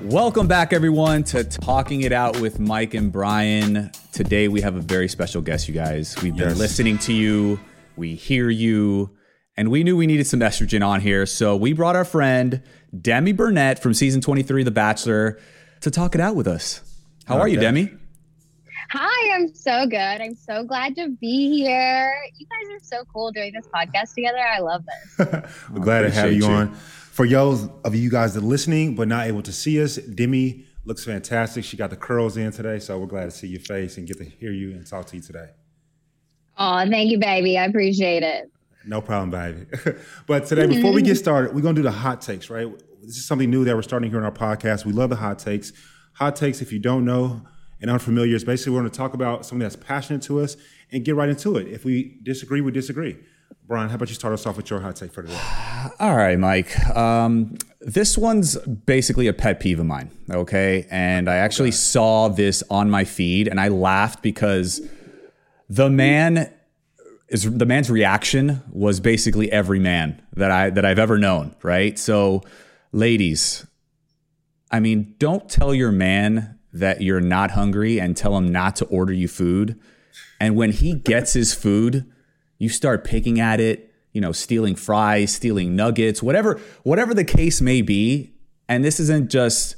Welcome back, everyone, to Talking It Out with Mike and Brian. Today, we have a very special guest, you guys. We've been Yes. listening to you, we hear you, and we knew we needed some estrogen on here. So we brought our friend, Demi Burnett from season 23 of The Bachelor, to talk it out with us. How are you, Demi? Hi, I'm so good. I'm so glad to be here. You guys are so cool doing this podcast together. I love this. We're glad to have you you. on. For those of you guys that are listening but not able to see us, Demi looks fantastic. She got the curls in today, so we're glad to see your face and get to hear you and talk to you today. Oh, thank you, baby. I appreciate it. No problem, baby. but today, before we get started, we're gonna do the hot takes, right? This is something new that we're starting here on our podcast. We love the hot takes. Hot takes, if you don't know and unfamiliar, is basically we're gonna talk about something that's passionate to us and get right into it. If we disagree, we disagree. Brian, how about you start us off with your hot take for today? All right, Mike. Um, this one's basically a pet peeve of mine. Okay. And I actually saw this on my feed and I laughed because the man is the man's reaction was basically every man that I that I've ever known, right? So, ladies, I mean, don't tell your man that you're not hungry and tell him not to order you food. And when he gets his food, you start picking at it, you know, stealing fries, stealing nuggets, whatever whatever the case may be. And this isn't just,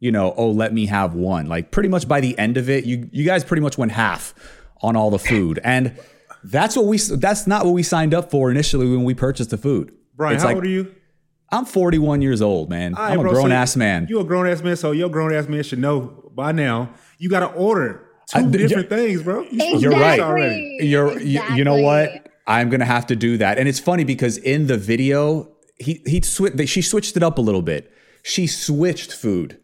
you know, oh, let me have one. Like pretty much by the end of it, you you guys pretty much went half on all the food. And that's what we that's not what we signed up for initially when we purchased the food. Brian, It's how like, old are you? I'm 41 years old, man. Right, I'm a bro, so grown ass man. You a grown ass man, so your grown ass man should know by now. You got to order two I- different things, bro. Exactly. You're right. already. You're you, you know what? I'm gonna have to do that. And it's funny because in the video, he he swi- she switched it up a little bit. She switched food.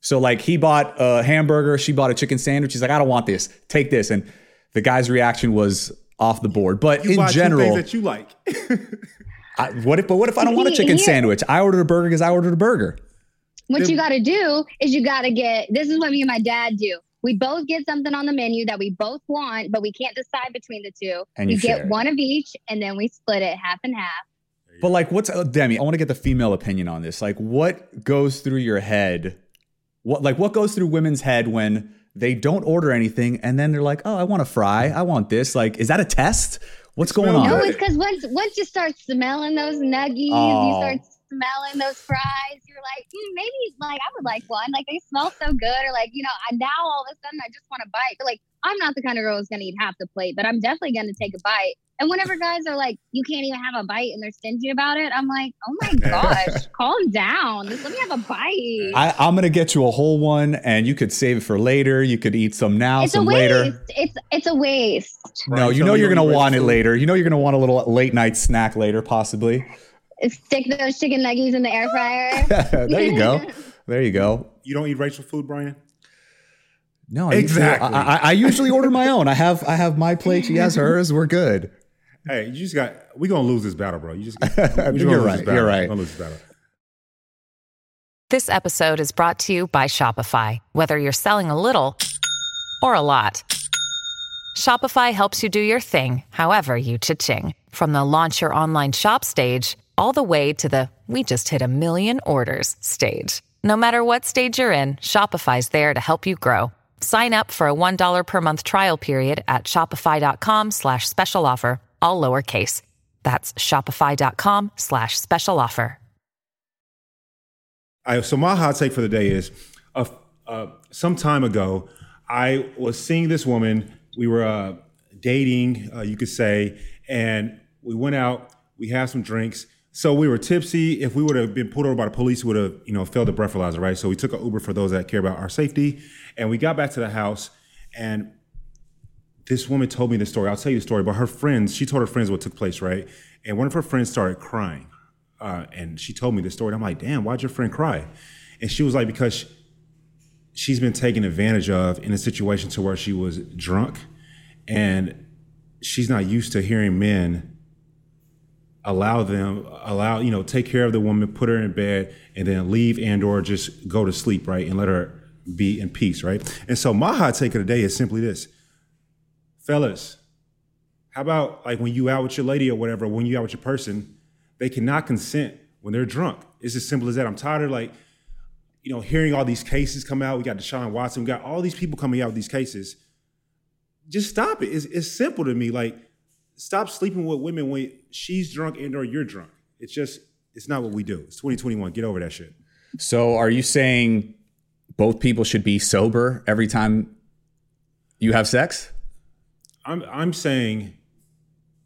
So like he bought a hamburger, she bought a chicken sandwich. He's like, I don't want this. Take this. And the guy's reaction was off the board. But You in buy two general, things that you like. I, what if but what if I don't want a chicken he- sandwich? I ordered a burger because I ordered a burger. What you got to do is you got to get this is what me and my dad do. We both get something on the menu that we both want, but we can't decide between the two. And we you share get it. one of each, and then we split it half and half. But like, what's uh, Demi? I want to get the female opinion on this. Like, what goes through your head? What like what goes through women's head when they don't order anything and then they're like, "Oh, I want a fry. I want this." Like, is that a test? What's going on? No, it's because once once you start smelling those nuggies, Oh. you start smelling those fries. You're like, mm, maybe like I would like one. Like they smell so good, or like you know, I, now all of a sudden I just want to bite. But like I'm not the kind of girl who's gonna eat half the plate, but I'm definitely gonna take a bite. And whenever guys are like, you can't even have a bite, and they're stingy about it, I'm like, oh my gosh, calm down. Just let me have a bite. I, I'm gonna get you a whole one, and you could save it for later. You could eat some now, it's a some waste. later. It's it's a waste. No, Brian, you tell know you're gonna want it later. You know you're gonna want a little late night snack later, possibly. Stick those chicken nuggies in the air fryer. there you go. There you go. You don't eat Rachel food, Brian? No, Exactly. I, I, I usually order my own. I have I have my plate. She has hers. We're good. Hey, you just got. We're gonna lose this battle, bro. You just. we just gonna You're lose right, this you're right. We're gonna lose this battle. This episode is brought to you by Shopify. Whether you're selling a little or a lot, Shopify helps you do your thing, however you cha-ching. From the launch your online shop stage, all the way to the we just hit a million orders stage. No matter what stage you're in, Shopify's there to help you grow. Sign up for a $1 per month trial period at shopify.com slash special offer, all lowercase. That's shopify.com slash special offer. So my hot take for the day is, uh, uh, some time ago, I was seeing this woman. We were uh, dating, uh, you could say, and we went out. We had some drinks. So we were tipsy. If we would have been pulled over by the police, we would have, you know, failed the breathalyzer, right? So we took an Uber for those that care about our safety, and we got back to the house, and this woman told me the story. I'll tell you the story. But her friends, she told her friends what took place, right? And one of her friends started crying. Uh, and she told me the story. And I'm like, damn, why'd your friend cry? And she was like, because she's been taken advantage of in a situation to where she was drunk and she's not used to hearing men allow them allow you know take care of the woman put her in bed and then leave and or just go to sleep right and let her be in peace right and so my hot take of the day is simply this fellas how about like when you out with your lady or whatever when you out with your person they cannot consent when they're drunk. It's as simple as that. I'm tired of like, you know, hearing all these cases come out. We got Deshaun Watson. We got all these people coming out with these cases. Just stop it. It's, it's simple to me. Like, stop sleeping with women when she's drunk and or you're drunk. It's just, it's not what we do. It's 2021. Get over that shit. So are you saying both people should be sober every time you have sex? I'm I'm saying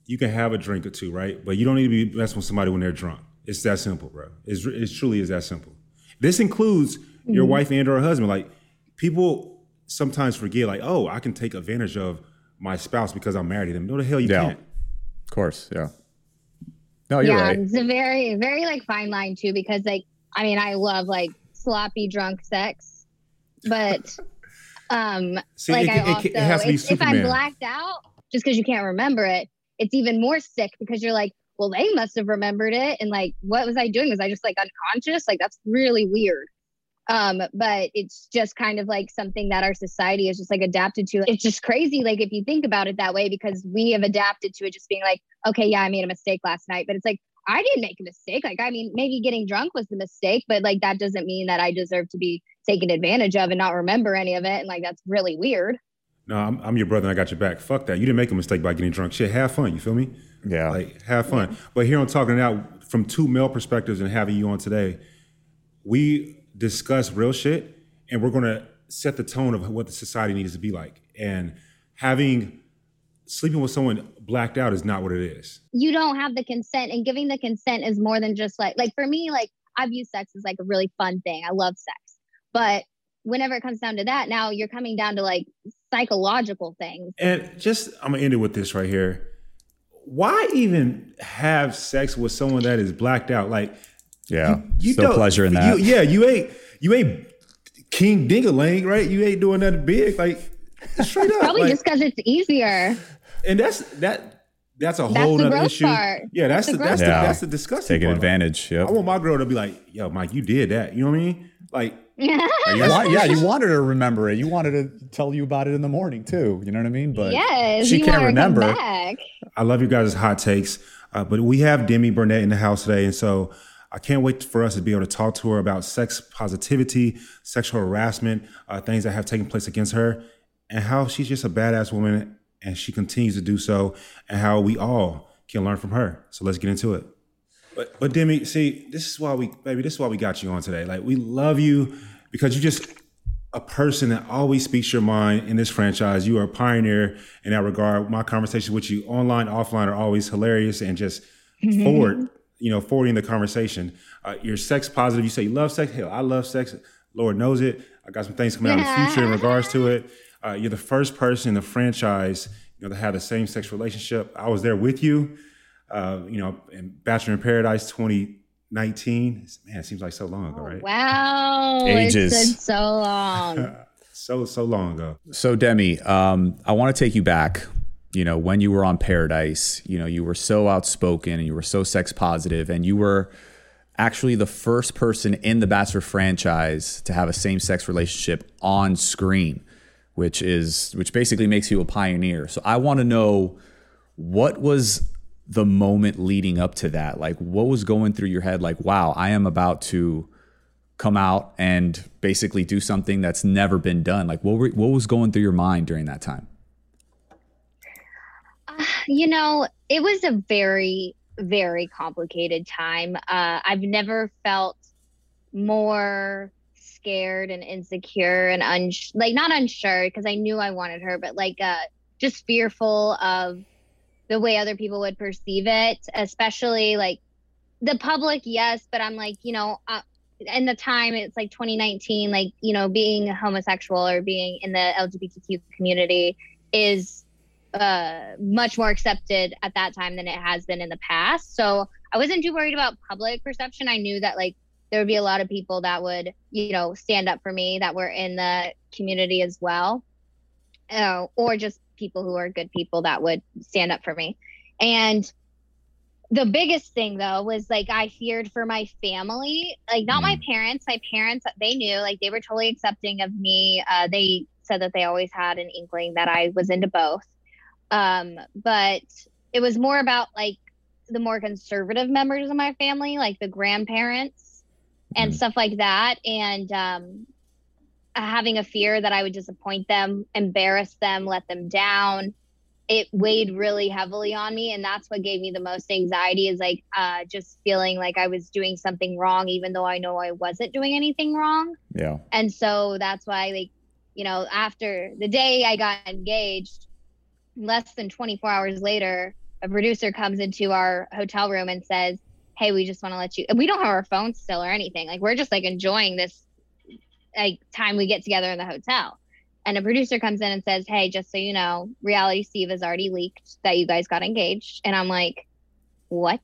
you can have a drink or two, right? But you don't need to be messing with somebody when they're drunk. It's that simple, bro. It's, it truly is that simple. This includes mm-hmm. your wife and or husband. Like people sometimes forget, like, oh, I can take advantage of my spouse because I'm married to them. No, the hell you yeah. can't. Of course, yeah. No, you're yeah, right. it's a very, very like fine line too, because like, I mean, I love like sloppy drunk sex, but um, See, like it, I also, it, it if I'm blacked out, just because you can't remember it, it's even more sick because you're like, well, they must have remembered it. And like, what was I doing? Was I just like unconscious? Like, that's really weird. Um, but it's just kind of like something that our society is just like adapted to. It's just crazy, like if you think about it that way, because we have adapted to it just being like, okay, yeah, I made a mistake last night. But it's like, I didn't make a mistake. Like, I mean, maybe getting drunk was the mistake, but like that doesn't mean that I deserve to be taken advantage of and not remember any of it. And like that's really weird. No, I'm, I'm your brother and I got your back. Fuck that. You didn't make a mistake by getting drunk. Shit, have fun. You feel me? Yeah. Like, have fun. Yeah. But here I'm talking now from two male perspectives and having you on today, we discuss real shit and we're going to set the tone of what the society needs to be like. And having sleeping with someone blacked out is not what it is. You don't have the consent, and giving the consent is more than just like, like for me, like I view sex as like a really fun thing. I love sex. But whenever it comes down to that, now you're coming down to like psychological things. And just, I'm gonna end it with this right here. Why even have sex with someone that is blacked out? Like, yeah, you, you still pleasure in that. You, yeah, you ain't, you ain't King Dingaling, right? You ain't doing that big, like straight up. Probably like, just because it's easier. And that's that. That's a whole that's other issue. Part. Yeah, that's, that's the, that's, yeah. the that's the disgusting. Taking part. advantage. Yeah, I want my girl to be like, "Yo, Mike, you did that." You know what I mean? Like, you want, yeah, you wanted her to remember it. You wanted to tell you about it in the morning too. You know what I mean? But yes, she can't remember. I love you guys' hot takes, uh, but we have Demi Burnett in the house today, and so I can't wait for us to be able to talk to her about sex positivity, sexual harassment, uh, things that have taken place against her, and how she's just a badass woman, and she continues to do so, and how we all can learn from her. So let's get into it. But but Demi, see, this is why we, baby, this is why we got you on today. Like we love you because you're just a person that always speaks your mind in this franchise. You are a pioneer in that regard. My conversations with you, online, offline, are always hilarious and just forward, you know, forwarding the conversation. Uh, you're sex positive. You say you love sex. Hell, I love sex. Lord knows it. I got some things coming out in the future in regards to it. Uh, you're the first person in the franchise, you know, to have the same sex relationship. I was there with you uh, you know, in Bachelor in Paradise 2019. Man, it seems like so long ago, oh, right? Wow. Ages. It's been so long. so, so long ago. So, Demi, um, I want to take you back. You know, when you were on Paradise, you know, you were so outspoken and you were so sex positive and you were actually the first person in the Bachelor franchise to have a same sex relationship on screen, which is which basically makes you a pioneer. So I want to know what was the moment leading up to that? Like, what was going through your head? Like, wow, I am about to come out and basically do something that's never been done. Like, what were, what was going through your mind during that time? You know, it was a very, very complicated time. Uh, I've never felt more scared and insecure and uns- like not unsure because I knew I wanted her, but like uh, just fearful of the way other people would perceive it, especially like the public, yes, but I'm like, you know, uh, in the time it's like 2019, like, you know, being homosexual or being in the LGBTQ community is uh, much more accepted at that time than it has been in the past. So I wasn't too worried about public perception. I knew that like there would be a lot of people that would, you know, stand up for me that were in the community as well. Uh, or just people who are good people that would stand up for me. And the biggest thing though was like I feared for my family, like not mm. my parents. My parents, they knew, like they were totally accepting of me. Uh, they said that they always had an inkling that I was into both. Um, but it was more about like the more conservative members of my family, like the grandparents and Mm. stuff like that. And um, having a fear that I would disappoint them, embarrass them, let them down. It weighed really heavily on me. And that's what gave me the most anxiety is like uh, just feeling like I was doing something wrong, even though I know I wasn't doing anything wrong. Yeah. And so that's why, like, you know, after the day I got engaged, less than 24 hours later, a producer comes into our hotel room and says, Hey, we just want to let you, we don't have our phones still or anything. Like, we're just like enjoying this like time we get together in the hotel. And a producer comes in and says, Hey, just so you know, Reality Steve has already leaked that you guys got engaged. And I'm like, What?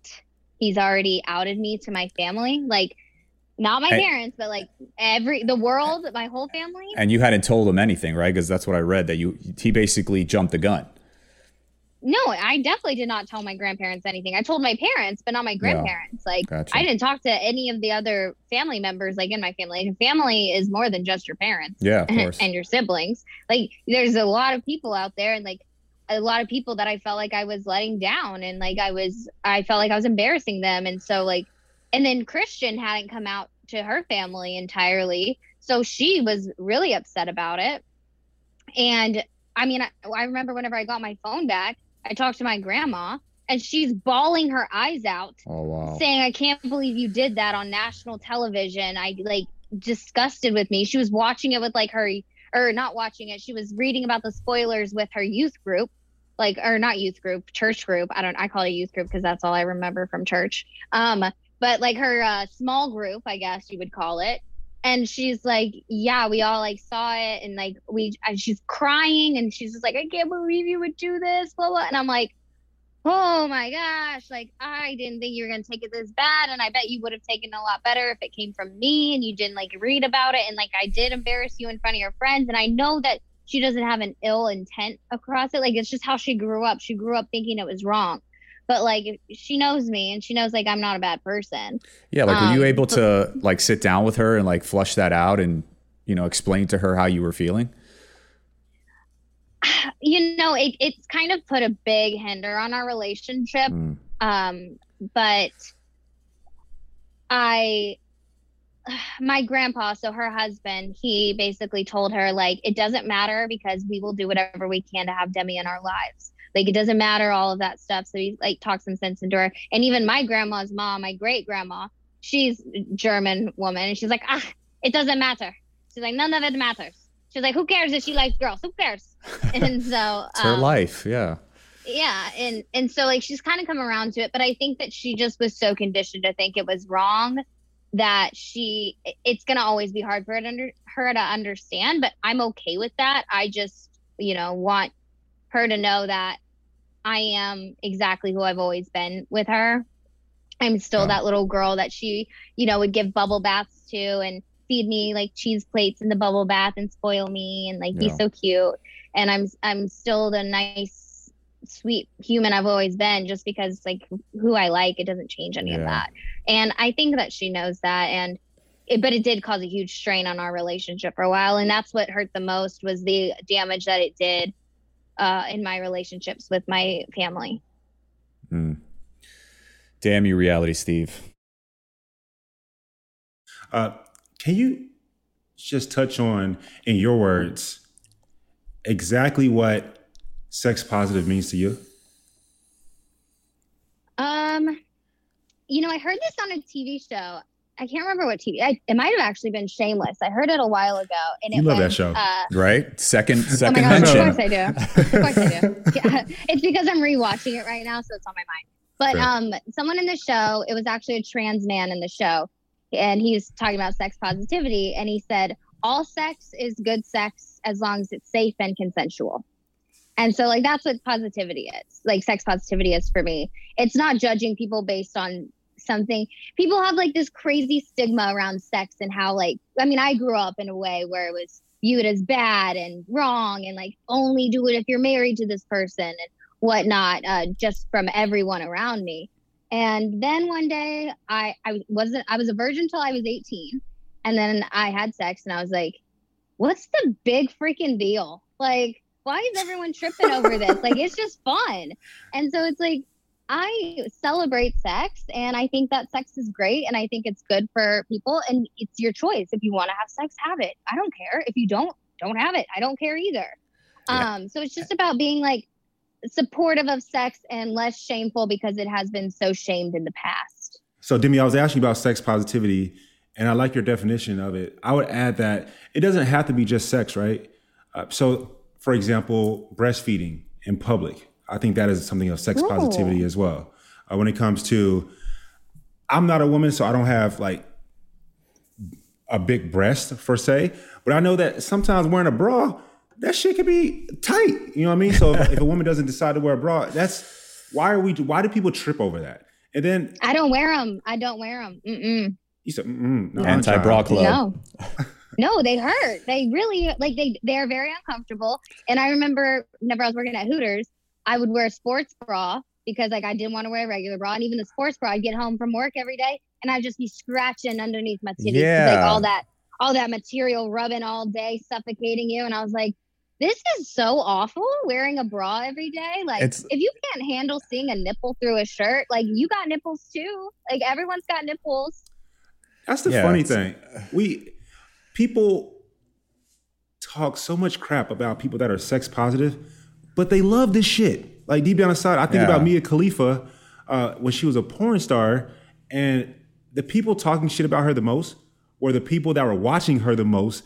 He's already outed me to my family? Like, not my parents, but like every the world, my whole family. And you hadn't told him anything, right? Because that's what I read that you he basically jumped the gun. No, I definitely did not tell my grandparents anything. I told my parents, but not my grandparents. Like Gotcha. I didn't talk to any of the other family members like in my family. And family is more than just your parents. Yeah, of course. and your siblings. Like there's a lot of people out there and like a lot of people that I felt like I was letting down and like I was I felt like I was embarrassing them and so like and then Kristian hadn't come out to her family entirely. So she was really upset about it. And I mean I, I remember whenever I got my phone back, I talked to my grandma and she's bawling her eyes out oh wow. saying, I can't believe you did that on national television. I like disgusted with me. She was watching it with like her, or not watching it. She was reading about the spoilers with her youth group, like, or not youth group, church group. I don't, I call it youth group because that's all I remember from church. Um, but like her uh, small group, I guess you would call it. And she's like, yeah, we all like saw it, and like we, and she's crying, and she's just like, I can't believe you would do this, blah blah. And I'm like, oh my gosh, like I didn't think you were gonna take it this bad, and I bet you would have taken a lot better if it came from me and you didn't like read about it, and like I did embarrass you in front of your friends, and I know that she doesn't have an ill intent across it, like it's just how she grew up. She grew up thinking it was wrong, but like she knows me, and she knows like I'm not a bad person. Yeah, like were you Um, able to like sit down with her and like flush that out and you know explain to her how you were feeling? You know, it, it's kind of put a big hinder on our relationship. Mm. um but i my grandpa so her husband he basically told her like it doesn't matter because we will do whatever we can to have demi in our lives like it doesn't matter all of that stuff. So he like talks some sense into her. And even my grandma's mom my great grandma she's a german woman. And she's like ah it doesn't matter. She's like none of it matters. She's like who cares if she likes girls? Who cares? And so It's her um, life, yeah. yeah and and so like she's kind of come around to it but i think that she just was so conditioned to think it was wrong that she it's going to always be hard for her to, under, her to understand but i'm okay with that. I just you know want her to know that i am exactly who i've always been with her. I'm still Yeah. that little girl that she you know would give bubble baths to and feed me like cheese plates in the bubble bath and spoil me and like be so cute. And i'm i'm still the nice sweet human i've always been just because like who i like it doesn't change any of that. And i think that she knows that and it, but it did cause a huge strain on our relationship for a while and that's what hurt the most was the damage that it did uh, in my relationships with my family Mm. Damn you, reality, Steve. Uh, can you just touch on, in your words, exactly what sex positive means to you? Um, you know, I heard this on a TV show. I can't remember what TV. I, it might have actually been Shameless. I heard it a while ago, and You it love that was, show. Uh, Right? Second oh my second gosh, of course I do. Of course I do. Yeah, it's because I'm rewatching it right now, so it's on my mind. But Sure. um, someone in the show, it was actually a trans man in the show, and he was talking about sex positivity, and he said all sex is good sex as long as it's safe and consensual. And so, like, that's what positivity is. Like, sex positivity is for me. It's not judging people based on something. People have like this crazy stigma around sex and how, like, I mean, I grew up in a way where it was viewed as bad and wrong and like only do it if you're married to this person and whatnot, uh, just from everyone around me. And then one day I, I wasn't, I was a virgin until I was 18. And then I had sex and I was like, what's the big freaking deal? Like, why is everyone tripping over this? Like, it's just fun. And so it's like, I celebrate sex and I think that sex is great and I think it's good for people and it's your choice. If you want to have sex, have it. I don't care. If you don't, don't have it. I don't care either. Yeah. Um, so it's just about being like supportive of sex and less shameful because it has been so shamed in the past. So, Demi, I was asking about sex positivity, and I like your definition of it. I would add that it doesn't have to be just sex, right? Uh, so, for example, breastfeeding in public. I think that is something of sex Ooh. positivity as well. Uh, when it comes to, I'm not a woman, so I don't have like a big breast per se, but I know that sometimes wearing a bra, that shit can be tight. You know what I mean? So if, if a woman doesn't decide to wear a bra, that's why are we? Why do people trip over that? And then I don't wear them. I don't wear them. Mm-mm. you said, mm, no, Anti bra club. No. no, they hurt. They really like they they're very uncomfortable. And I remember whenever I was working at Hooters, I would wear a sports bra because like I didn't want to wear a regular bra. And even the sports bra, I'd get home from work every day and I'd just be scratching underneath my titties. 'cause, Like all that all that material rubbing all day, suffocating you. And I was like, this is so awful wearing a bra every day. Like It's- if you can't handle seeing a nipple through a shirt, like you got nipples too. Like everyone's got nipples. That's the Yeah, funny thing. We people talk so much crap about people that are sex positive, but they love this shit. Like deep down inside, I think Yeah. about Mia Khalifa uh, when she was a porn star, and the people talking shit about her the most were the people that were watching her the most.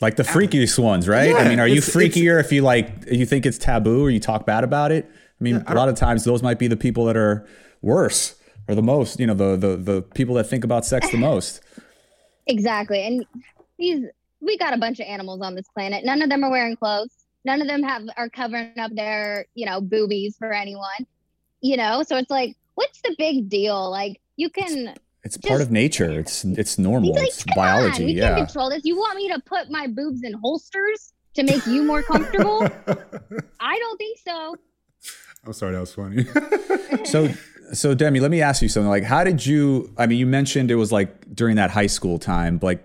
Like the freakiest ones, right? I mean, are you it's- it's- freakier if you like you think it's taboo or you talk bad about it? I mean, I a lot of times those might be the people that are worse or the most, you know, the the the people that think about sex the most. Exactly. And these we got a bunch of animals on this planet. None of them are wearing clothes. None of them have are covering up their, you know, boobies for anyone. You know, so it's like, what's the big deal? Like you can It's part Just- of nature. It's it's normal. like, it's come biology. on, we yeah. can't control this. You want me to put my boobs in holsters to make you more comfortable? I don't think so. I'm sorry, that was funny. So so Demi, let me ask you something. Like, how did you? I mean, you mentioned it was like during that high school time. Like,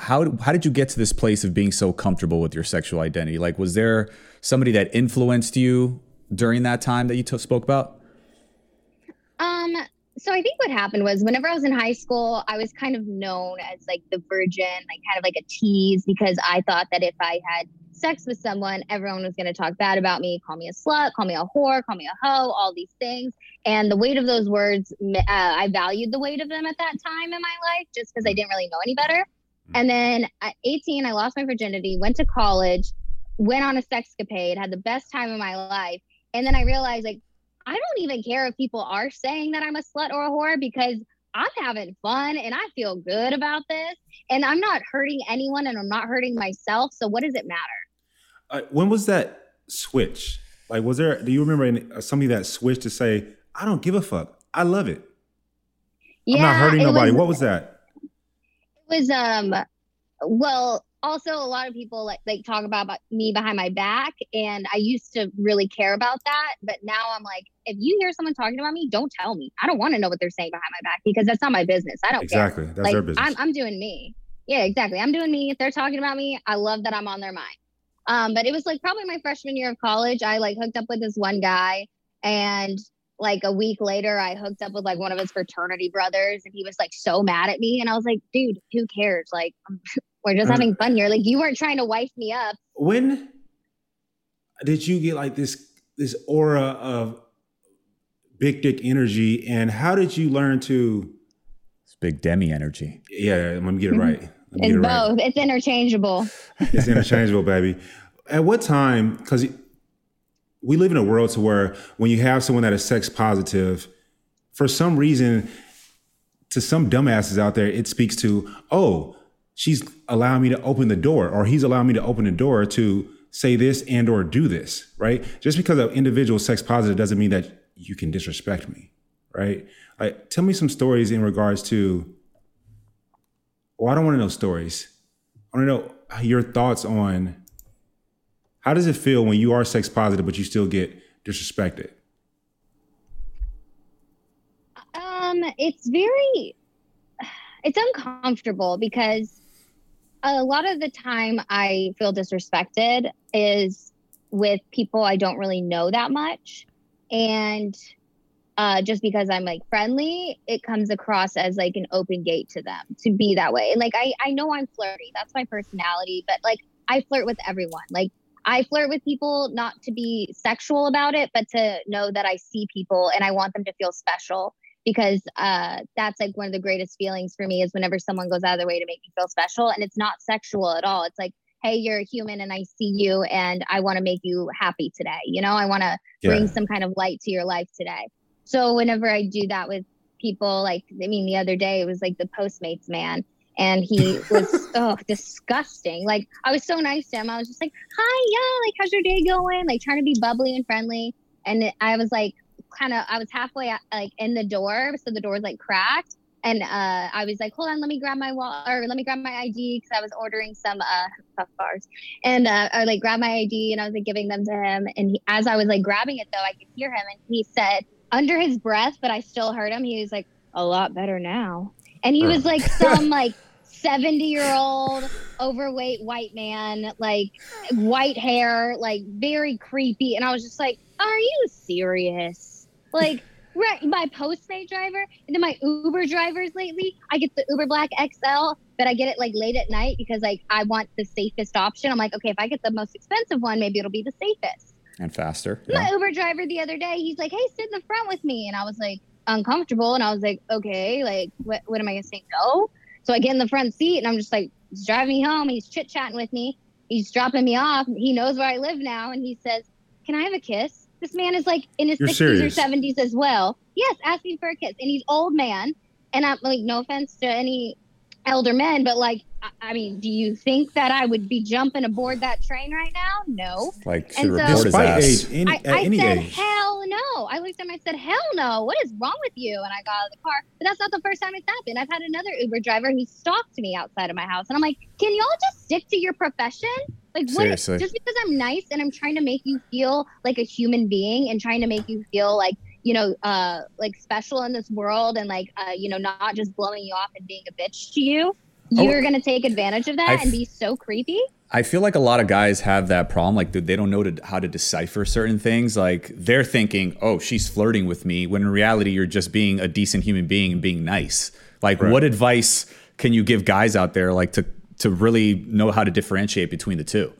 how how did you get to this place of being so comfortable with your sexual identity? Like, was there somebody that influenced you during that time that you t- spoke about? Um, so I think what happened was whenever I was in high school, I was kind of known as like the virgin, like kind of like a tease, because I thought that if I had sex with someone, everyone was going to talk bad about me, call me a slut, call me a whore, call me a hoe, all these things. And the weight of those words, uh, I valued the weight of them at that time in my life just because I didn't really know any better. And then at 18, I lost my virginity, went to college, went on a sexcapade, had the best time of my life. And then I realized, like, I don't even care if people are saying that I'm a slut or a whore because I'm having fun and I feel good about this. And I'm not hurting anyone and I'm not hurting myself. So what does it matter? uh, when was that switch? Like, was there? Do you remember any, uh, somebody that switched to say, "I don't give a fuck. I love it. I'm not hurting nobody." Was, what was that? It was um well, also a lot of people like like talk about, about me behind my back and I used to really care about that, but now I'm like if you hear someone talking about me, don't tell me. I don't want to know what they're saying behind my back because that's not my business. I don't care. Exactly. That's like their business. I'm, I'm doing me. Yeah, exactly. I'm doing me. If they're talking about me, I love that I'm on their mind. Um, but it was like probably my freshman year of college. I like hooked up with this one guy, and like a week later, I hooked up with like one of his fraternity brothers, and he was like so mad at me. And I was like, dude, who cares? Like, we're just Uh, having fun here. Like, you weren't trying to wife me up. when did you get like this this aura of big dick energy, and how did you learn to? It's big Demi energy. Yeah, I'm gonna get it right. Let me It's get it right. both. It's interchangeable. It's interchangeable, baby. At what time? Because we live in a world to where when you have someone that is sex positive, for some reason, to some dumbasses out there, it speaks to, oh, she's allowing me to open the door, or he's allowing me to open the door to say this and or do this, right? Just because an individual sex positive doesn't mean that you can disrespect me, right? Like, tell me some stories in regards to. Well, I don't want to know stories. I want to know your thoughts on how does it feel when you are sex positive but you still get disrespected? Um, it's very, it's uncomfortable because a lot of the time I feel disrespected is with people I don't really know that much. And uh, just because I'm like friendly, it comes across as like an open gate to them to be that way. And like I, I know I'm flirty. That's my personality, but like I flirt with everyone. Like I flirt with people not to be sexual about it, but to know that I see people and I want them to feel special because uh, that's like one of the greatest feelings for me is whenever someone goes out of their way to make me feel special and it's not sexual at all. It's like, hey, you're a human and I see you and I want to make you happy today. You know, I want to yeah. bring some kind of light to your life today. So whenever I do that with people, like, I mean, the other day it was like the Postmates man and he was oh disgusting. Like I was so nice to him. I was just like, "Hi, yeah, like how's your day going?" Like trying to be bubbly and friendly. And I was like, kind of, I was halfway like in the door, so the door was like cracked. And uh, I was like, hold on, let me grab my wall or let me grab my ID because I was ordering some uh, puff bars. And uh, I like grabbed my ID and I was like giving them to him. And he, as I was like grabbing it though, I could hear him and he said under his breath, but I still heard him. He was like, a lot better now. And he was like some like 70 year old overweight white man, like white hair, like very creepy. And I was just like, are you serious? Like, right, my Postmate driver and then my Uber drivers lately, I get the Uber Black XL, but I get it like late at night because like I want the safest option. I'm like, okay, if I get the most expensive one, maybe it'll be the safest. And faster. Yeah. My Uber driver the other day, he's like, hey, sit in the front with me. And I was like, uncomfortable. And I was like, okay, like, what, what am I going to say? No. So I get in the front seat and I'm just like, he's driving me home. He's chit chatting with me. He's dropping me off. He knows where I live now. And he says, Can I have a kiss? This man is like in his You're 60s serious. or 70s as well. Yes, asking for a kiss. And he's old man. And I'm like, no offense to any elder men, but like, I mean, do you think that I would be jumping aboard that train right now? No. Like, should and report so, his ass. Age, any, I, I said, age. hell no. I looked at him, I said, hell no. What is wrong with you? And I got out of the car. But that's not the first time it's happened. I've had another Uber driver, who stalked me outside of my house. And I'm like, can y'all just stick to your profession? Like, what, just because I'm nice and I'm trying to make you feel like a human being and trying to make you feel like, you know, uh, like special in this world and like, uh, you know, not just blowing you off and being a bitch to you Oh, you're oh, going to take advantage of that f- and be so creepy. I feel like a lot of guys have that problem. Like they don't know to, how to decipher certain things. Like they're thinking, "Oh, she's flirting with me," when in reality, you're just being a decent human being and being nice. Like, right. what advice can you give guys out there, like to to really know how to differentiate between the two?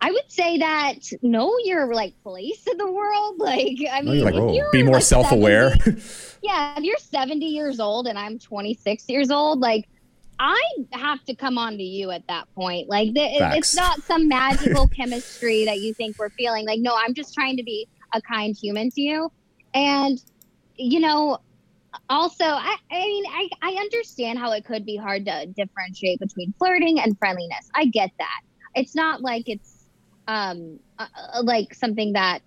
I would say that know your like place in the world. Like, I mean, like, be more like self aware. yeah, if you're 70 years old and I'm 26 years old, like I have to come on to you at that point. Like the, it's not some magical chemistry that you think we're feeling. Like no, I'm just trying to be a kind human to you. And you know, also I I mean I I understand how it could be hard to differentiate between flirting and friendliness. I get that. It's not like it's um uh, uh like something that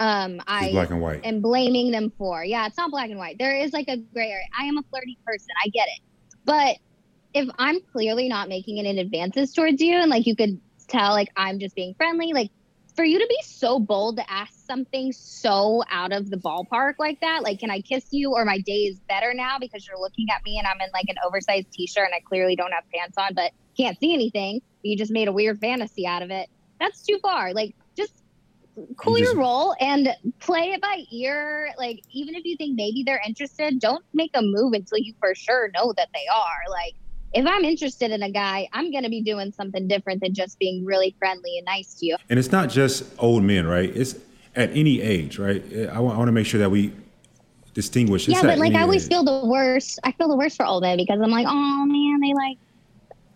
um I black and white. am blaming them for. Yeah, it's not black and white. There is like a gray area. I am a flirty person. I get it. But if I'm clearly not making any advances towards you and like you could tell like I'm just being friendly, like for you to be so bold to ask something so out of the ballpark like that, like can I kiss you or my day is better now because you're looking at me and I'm in like an oversized t-shirt and I clearly don't have pants on but can't see anything. You just made a weird fantasy out of it. That's too far. Like just cool you your role and play it by ear. Like, even if you think maybe they're interested, don't make a move until you for sure know that they are. Like, if I'm interested in a guy, I'm going to be doing something different than just being really friendly and nice to you. And it's not just old men, right? It's at any age, right? I want, I want to make sure that we distinguish. yeah, but like I always age. feel the worst. I feel the worst for old men because I'm like, oh man, they like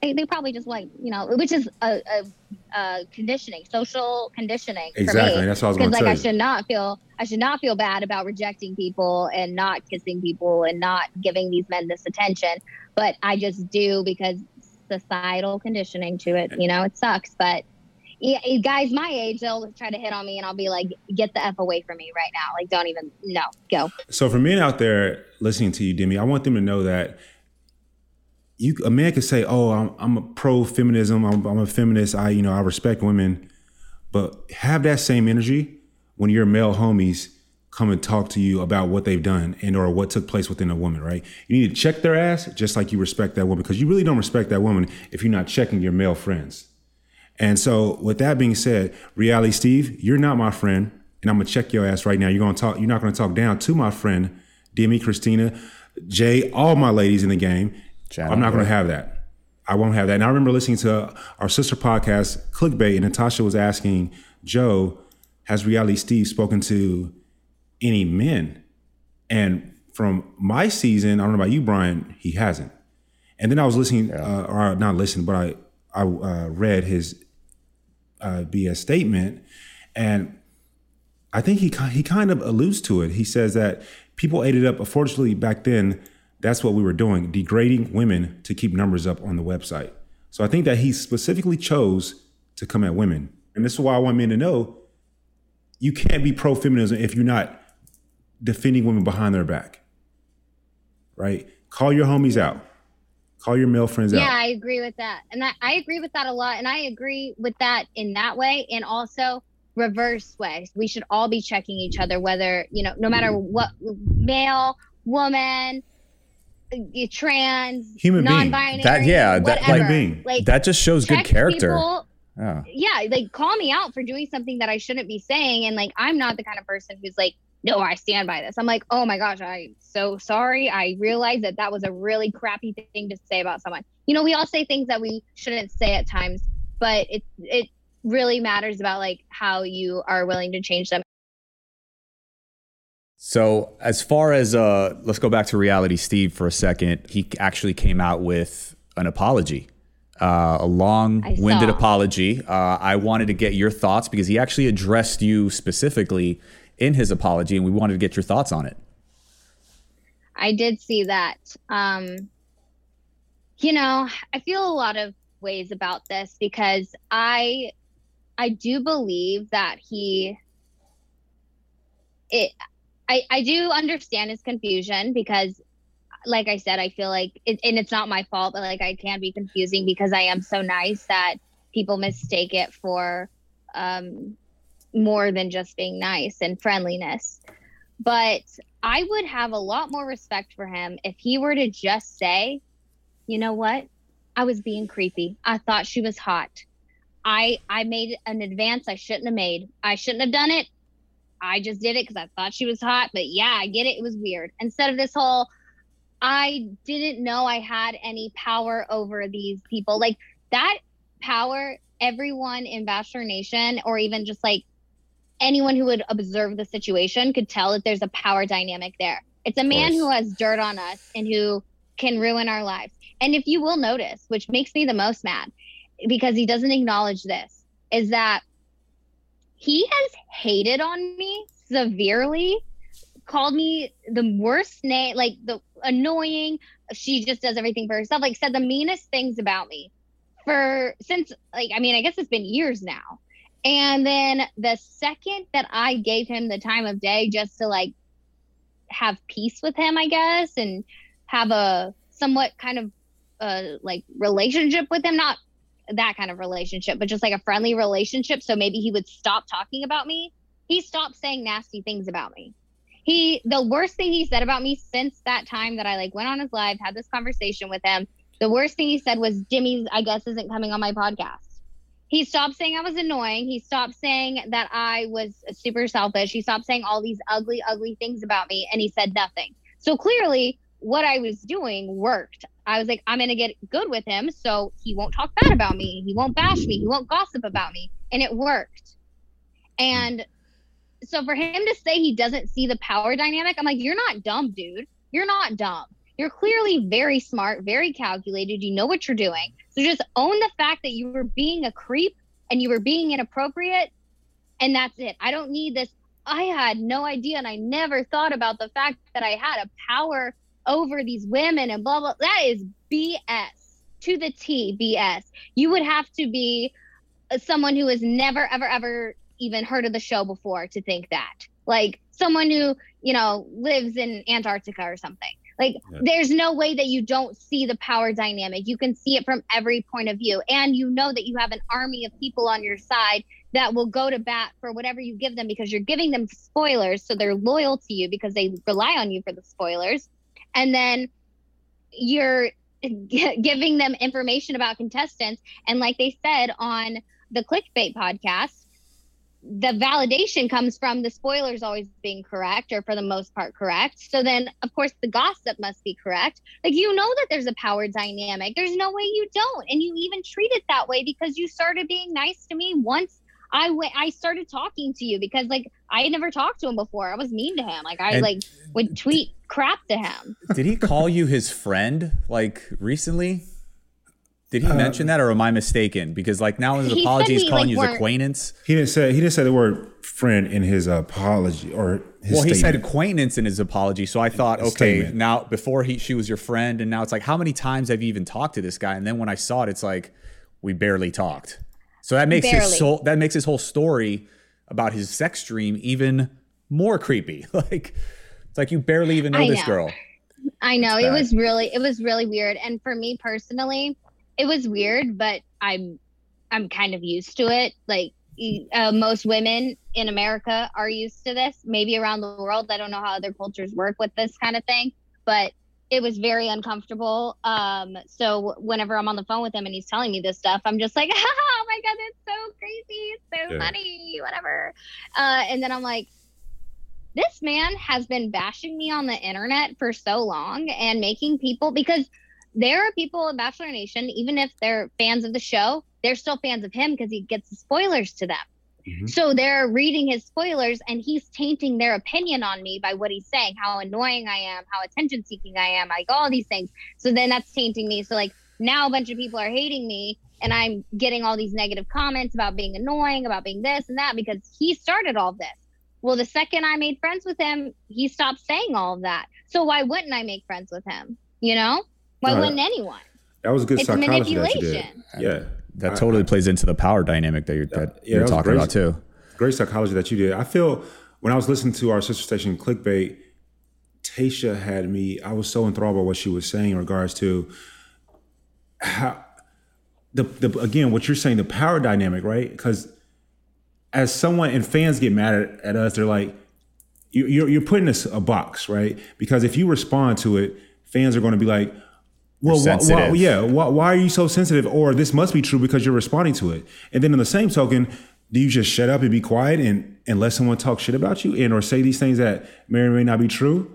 they, they probably just like you know, which is a, a, a conditioning, social conditioning. Exactly, that's what I was going to like I should not feel I should not feel bad about rejecting people and not kissing people and not giving these men this attention, but I just do because societal conditioning to it. You know, it sucks, but yeah, guys my age, they'll try to hit on me and I'll be like, get the F away from me right now. Like, don't even, no, go. So, for men out there listening to you, Demi, I want them to know that you a man could say, "Oh, I'm, I'm a pro feminism. I'm, I'm, a feminist. I you know I respect women," but have that same energy when your male homies come and talk to you about what they've done and or what took place within a woman. Right? You need to check their ass just like you respect that woman because you really don't respect that woman if you're not checking your male friends. And so, with that being said, reality Steve, you're not my friend, and I'm gonna check your ass right now. You're gonna talk. You're not gonna talk down to my friend Demi, Christina, Jay, all my ladies in the game. Shout I'm not gonna have that. I won't have that. And I remember listening to our sister podcast, Clickbait, and Natasha was asking Joe, "Has Reality Steve spoken to any men?" And from my season, I don't know about you, Brian, he hasn't. And then I was listening, uh, or not listening, but I I uh, read his uh, BS statement, and I think he he kind of alludes to it. He says that people ate it up. Unfortunately, back then, that's what we were doing, degrading women to keep numbers up on the website. So I think that he specifically chose to come at women, and this is why I want men to know you can't be pro feminism if you're not defending women behind their back. Right? Call your homies out. Call your male friends Yeah, out. Yeah, I agree with that. And that, I agree with that a lot. And I agree with that in that way. And also reverse way. We should all be checking each other, whether, you know, no matter mm-hmm. what male, woman, trans, Human being. non-binary, That- yeah, that- like- being. like That just shows good character. people- yeah. yeah, like call me out for doing something that I shouldn't be saying. And like, I'm not the kind of person who's like, no, I stand by this. I'm like, oh my gosh, I'm so sorry. I realized that that was a really crappy thing to say about someone. You know, we all say things that we shouldn't say at times, but it it really matters about like how you are willing to change them. So as far as uh, let's go back to reality, Steve, for a second. He actually came out with an apology, uh, a long-winded apology. Uh, I wanted to get your thoughts because he actually addressed you specifically in his apology, and we wanted to get your thoughts on it. I did see that. Um, you know, I feel a lot of ways about this because I I do believe that he it I I do understand his confusion because like I said, I feel like it, and it's not my fault, but like I can be confusing because I am so nice that people mistake it for um more than just being nice and friendliness. But I would have a lot more respect for him if he were to just say, you know what? I was being creepy. I thought she was hot. I I made an advance I shouldn't have made. I shouldn't have done it. I just did it because I thought she was hot. But yeah, I get it. It was weird. Instead of this whole, I didn't know I had any power over these people. Like that power, everyone in Bachelor Nation, or even just like anyone who would observe the situation could tell that there's a power dynamic there. It's a man who has dirt on us and who can ruin our lives. And if you will notice, which makes me the most mad because he doesn't acknowledge this, is that he has hated on me severely, called me the worst name, like the annoying, she just does everything for herself, like said the meanest things about me for since like I mean, I guess it's been years now. And then the second that I gave him the time of day just to like have peace with him, I guess, and have a somewhat kind of uh like relationship with him, not that kind of relationship, but just like a friendly relationship. So maybe he would stop talking about me. He stopped saying nasty things about me. He the worst thing he said about me since that time that I like went on his live, had this conversation with him. The worst thing he said was Jimmy's I guess isn't coming on my podcast. He stopped saying I was annoying. He stopped saying that I was super selfish. He stopped saying all these ugly, ugly things about me, and he said nothing. So clearly, what I was doing worked. I was like, I'm going to get good with him so he won't talk bad about me. He won't bash me. He won't gossip about me. And it worked. And so for him to say he doesn't see the power dynamic, I'm like, you're not dumb, dude. You're not dumb. You're clearly very smart, very calculated. You know what you're doing. So just own the fact that you were being a creep and you were being inappropriate. And that's it. I don't need this. I had no idea. And I never thought about the fact that I had a power over these women and blah, blah. That is BS to the T, BS. You would have to be uh, someone who has never, ever, ever even heard of the show before to think that. Like someone who, you know, lives in Antarctica or something. Like Yeah. there's no way that you don't see the power dynamic. You can see it from every point of view. And you know that you have an army of people on your side that will go to bat for whatever you give them because you're giving them spoilers. So they're loyal to you because they rely on you for the spoilers. And then you're gi- giving them information about contestants. And like they said on the clickbait podcast, the validation comes from the spoilers always being correct or for the most part correct. So then of course the gossip must be correct. Like you know that there's a power dynamic. There's no way you don't. And you even treat it that way because you started being nice to me once I went I started talking to you because like I had never talked to him before. I was mean to him. Like I And- like would tweet crap to him. Did he call you his friend like recently? Did he uh, mention that, or am I mistaken? Because like now in his He apology, he's we, calling like, you his acquaintance. He didn't say he didn't say the word friend in his apology or his Well, he said acquaintance in his apology, so I thought, His okay, statement. now before he she was your friend, and now it's like, how many times have you even talked to this guy? And then when I saw it, it's like we barely talked. So that makes his Barely. soul that makes his whole story about his sex dream even more creepy. like it's like you barely even know I this girl. I know it was really it was really weird and for me personally it was weird but I'm I'm kind of used to it like uh, most women in America are used to this maybe around the world I don't know how other cultures work with this kind of thing but it was very uncomfortable um so whenever I'm on the phone with him and he's telling me this stuff I'm just like oh my god it's so crazy it's so Yeah. funny whatever uh and then I'm like this man has been bashing me on the internet for so long and making people because there are people in Bachelor Nation, even if they're fans of the show, they're still fans of him because he gets the spoilers to them. Mhm. So they're reading his spoilers and he's tainting their opinion on me by what he's saying, how annoying I am, how attention seeking I am, like all these things. So then that's tainting me. So like now a bunch of people are hating me and I'm getting all these negative comments about being annoying, about being this and that because he started all this. Well, the second I made friends with him, he stopped saying all of that. So why wouldn't I make friends with him? You know? Why Right. wouldn't anyone? That was a good It's psychology that you did. manipulation. Yeah. That I- totally plays into the power dynamic that you're that yeah, you're that talking great. about too. great psychology that you did. I feel when I was listening to our sister station Clickbait, Tasha had me. I was so enthralled by what she was saying in regards to how the, the again what you're saying the power dynamic, right? Because as someone and fans get mad at, at us, they're like, you, you're you're putting us a box, right? Because if you respond to it, fans are going to be like. Well, You're why, why, yeah. Why, why are you so sensitive? Or this must be true because you're responding to it. And then, in the same token, do you just shut up and be quiet and, and let someone talk shit about you and or say these things that may or may not be true?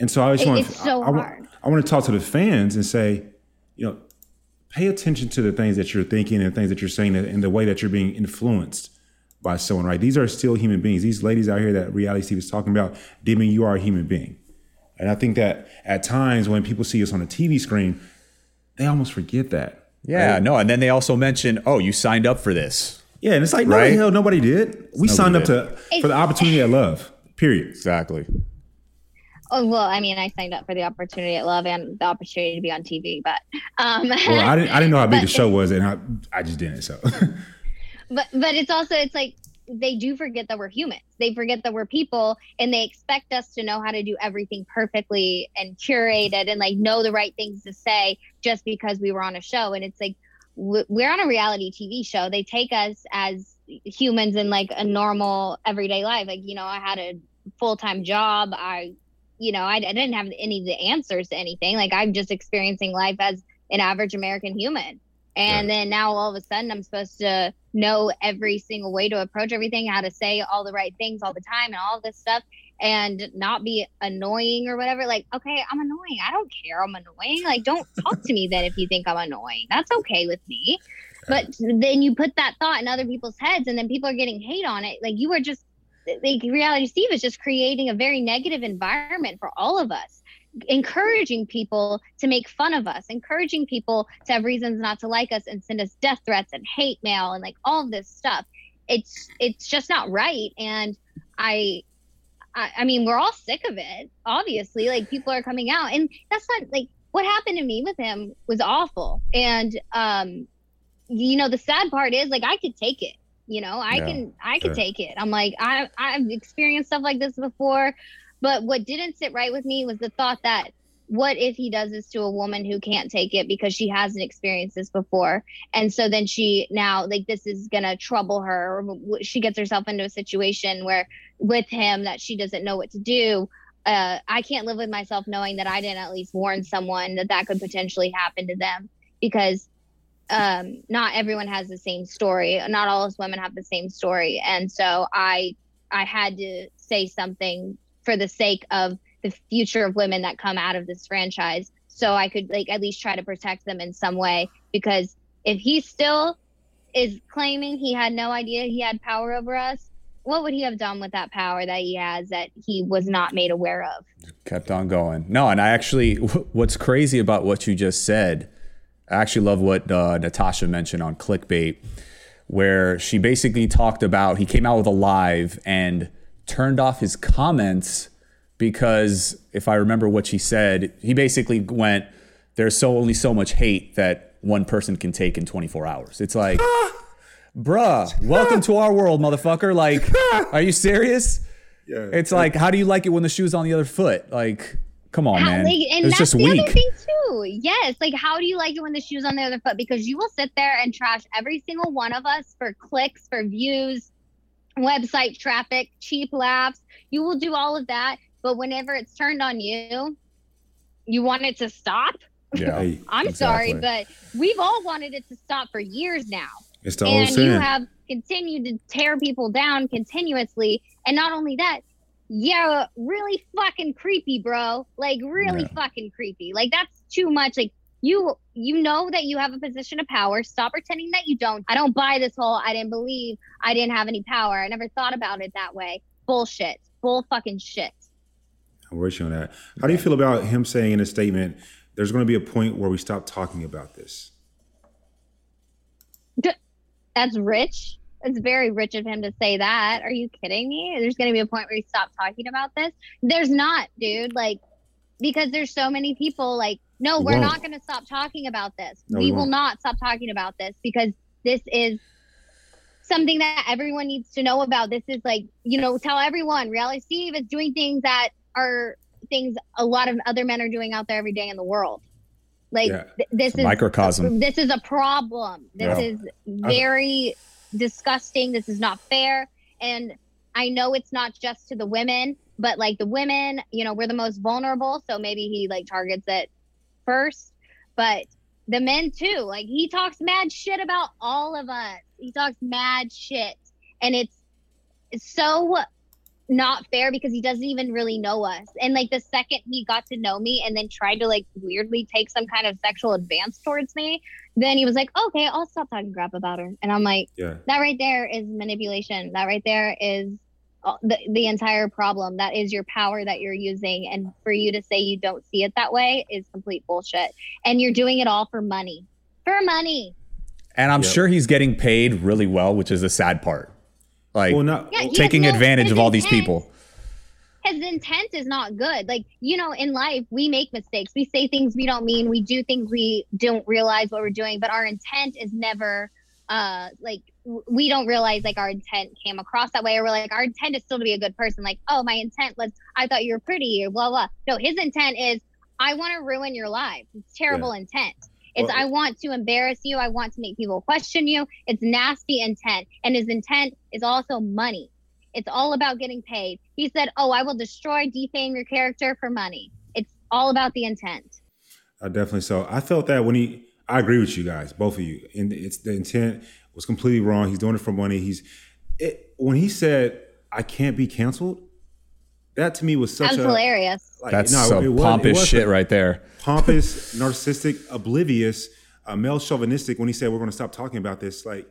And so I just want so I, I. I want to talk to the fans and say, you know, pay attention to the things that you're thinking and things that you're saying and the way that you're being influenced by someone. Right? These are still human beings. These ladies out here that reality Steve is talking about, they mean you are a human being. And I think that at times when people see us on a TV screen, they almost forget that. Yeah, no, and then they also mention, "Oh, you signed up for this." Yeah, and it's like, no, Right? the hell, nobody did. We signed up did. to for the opportunity at love. Period. Exactly. Oh well, I mean, I signed up for the opportunity at Love and the opportunity to be on TV, but um, Well, I didn't, I didn't know how big the show was, and I, I just didn't. So, but but it's also it's like they do forget that we're humans. They forget that we're people, and they expect us to know how to do everything perfectly and curate it and like know the right things to say just because we were on a show. And it's like we're on a reality TV show. They take us as humans in like a normal everyday life. Like you know, I had a full time job. I you know, I, I didn't have any of the answers to anything. Like I'm just experiencing life as an average American human. And then now all of a sudden I'm supposed to know every single way to approach everything, how to say all the right things all the time and all this stuff and not be annoying or whatever. Like, okay, I'm annoying. I don't care. I'm annoying. Like, don't talk to me then if you think I'm annoying. That's okay with me. But then you put that thought in other people's heads and then people are getting hate on it. Like you are just like reality Steve is just creating a very negative environment for all of us encouraging people to make fun of us, encouraging people to have reasons not to like us and send us death threats and hate mail and like all this stuff. It's it's just not right. And I I, I mean, we're all sick of it, obviously. Like people are coming out and that's not like what happened to me with him was awful. And um, you know, the sad part is like I could take it. You know, I Yeah, can I could take it. I'm like, I I've experienced stuff like this before. But what didn't sit right with me was the thought that what if he does this to a woman who can't take it because she hasn't experienced this before? And so then she now, like, this is going to trouble her. She gets herself into a situation where with him that she doesn't know what to do. Uh, I can't live with myself knowing that I didn't at least warn someone that that could potentially happen to them because um, not everyone has the same story. Not all us women have the same story, and so I I had to say something for the sake of the future of women that come out of this franchise, so I could like at least try to protect them in some way. Because if he still is claiming he had no idea he had power over us, what would he have done with that power that he has that he was not made aware of? Kept on going. No, and I actually, what's crazy about what you just said, I actually love what uh, Natasha mentioned on Clickbait, where she basically talked about he came out with a live and turned off his comments because if I remember what she said, he basically went, "There's so only so much hate that one person can take in 24 hours." It's like, bruh, welcome to our world, motherfucker. Like, are you serious? Yeah. It's like, how do you like it when the shoe's on the other foot? Like, come on, How- man. like, and it's that's just the weak. other thing too. Yes, like how do you like it when the shoe's on the other foot? Because you will sit there and trash every single one of us for clicks, for views, website traffic, cheap laughs. You will do all of that, but whenever it's turned on you, you want it to stop. Yeah. I'm sorry, but we've all wanted it to stop for years now. it's the old and you have continued to tear people down continuously. And not only that, yeah, really fucking creepy, bro. Like really Yeah. fucking creepy. Like that's too much. Like you you know that you have a position of power. Stop pretending that you don't. I don't buy this whole I didn't believe I didn't have any power. I never thought about it that way. Bullshit. Bull fucking shit. I'm with you on that. How do you feel about him saying in a statement, there's going to be a point where we stop talking about this? That's rich. It's very rich of him to say that. Are you kidding me? There's going to be a point where we stop talking about this. There's not, dude. Like, because there's so many people. Like, no, We we're not going to stop talking about this. No, we, we will won't. stop talking about this because this is something that everyone needs to know about. This is like, you know, tell everyone. Reality Steve is doing things that are things a lot of other men are doing out there every day in the world. Like, Yeah. th- this is microcosm. this is a problem. This Yeah. is very disgusting. This is not fair. And I know it's not just to the women, but like the women, you know, we're the most vulnerable. So maybe he like targets it first. But the men too, like he talks mad shit about all of us. He talks mad shit. And it's, it's so not fair because he doesn't even really know us. And like the second he got to know me and then tried to like weirdly take some kind of sexual advance towards me, then he was like, okay, I'll stop talking crap about her. And I'm like, Yeah. that right there is manipulation. That right there is the, the entire problem. That is your power that you're using. And for you to say you don't see it that way is complete bullshit. And you're doing it all for money. For money. And I'm Yep. sure he's getting paid really well, which is the sad part. Like Well, not. Yeah, taking no- advantage of all these people. his intent is not good. Like, you know, in life, we make mistakes. We say things we don't mean. We do things we don't realize what we're doing, but our intent is never uh like w- we don't realize like our intent came across that way or we're like our intent is still to be a good person like oh my intent was i thought you were pretty or blah blah no his intent is i want to ruin your life it's terrible intent it's Well- i want to embarrass you i want to make people question you it's nasty intent and his intent is also money it's all about getting paid. He said, "Oh, I will destroy, defame your character for money." It's all about the intent. I definitely so. I felt that when he, I agree with you guys, both of you. And it's the intent was completely wrong. He's doing it for money. He's it, when he said, "I can't be canceled." That to me was such That's a hilarious. like, That's no, it some wasn't- it pompous wasn't. shit right there. pompous, narcissistic, oblivious, uh, male chauvinistic. When he said we're going to stop talking about this, like,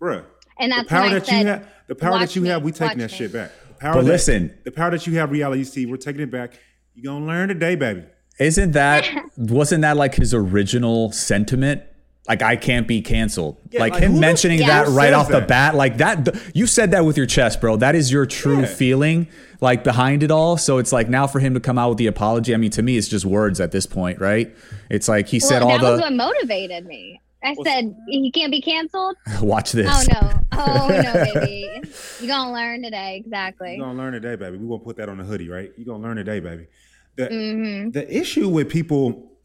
bruh, And the that's power that said, you have, the power that you me, have, we taking that me." shit back. The power But that, listen. the power that you have, reality Steve, we're taking it back. You gonna learn today, baby. Isn't that wasn't that like his original sentiment? Like I can't be canceled. Yeah, like, like, him mentioning that right says off the bat, like that you said that with your chest, bro. That is your true Yeah. feeling like behind it all. So it's like now for him to come out with the apology. I mean, to me it's just words at this point, right? It's like he said well, all that was what motivated me. I Well, said, "He can't be canceled." watch this. Oh no! Oh no, baby! You gonna learn today, exactly. You gonna learn today, baby. We gonna put that on the hoodie, right? You gonna learn today, baby. The hmm the issue with people,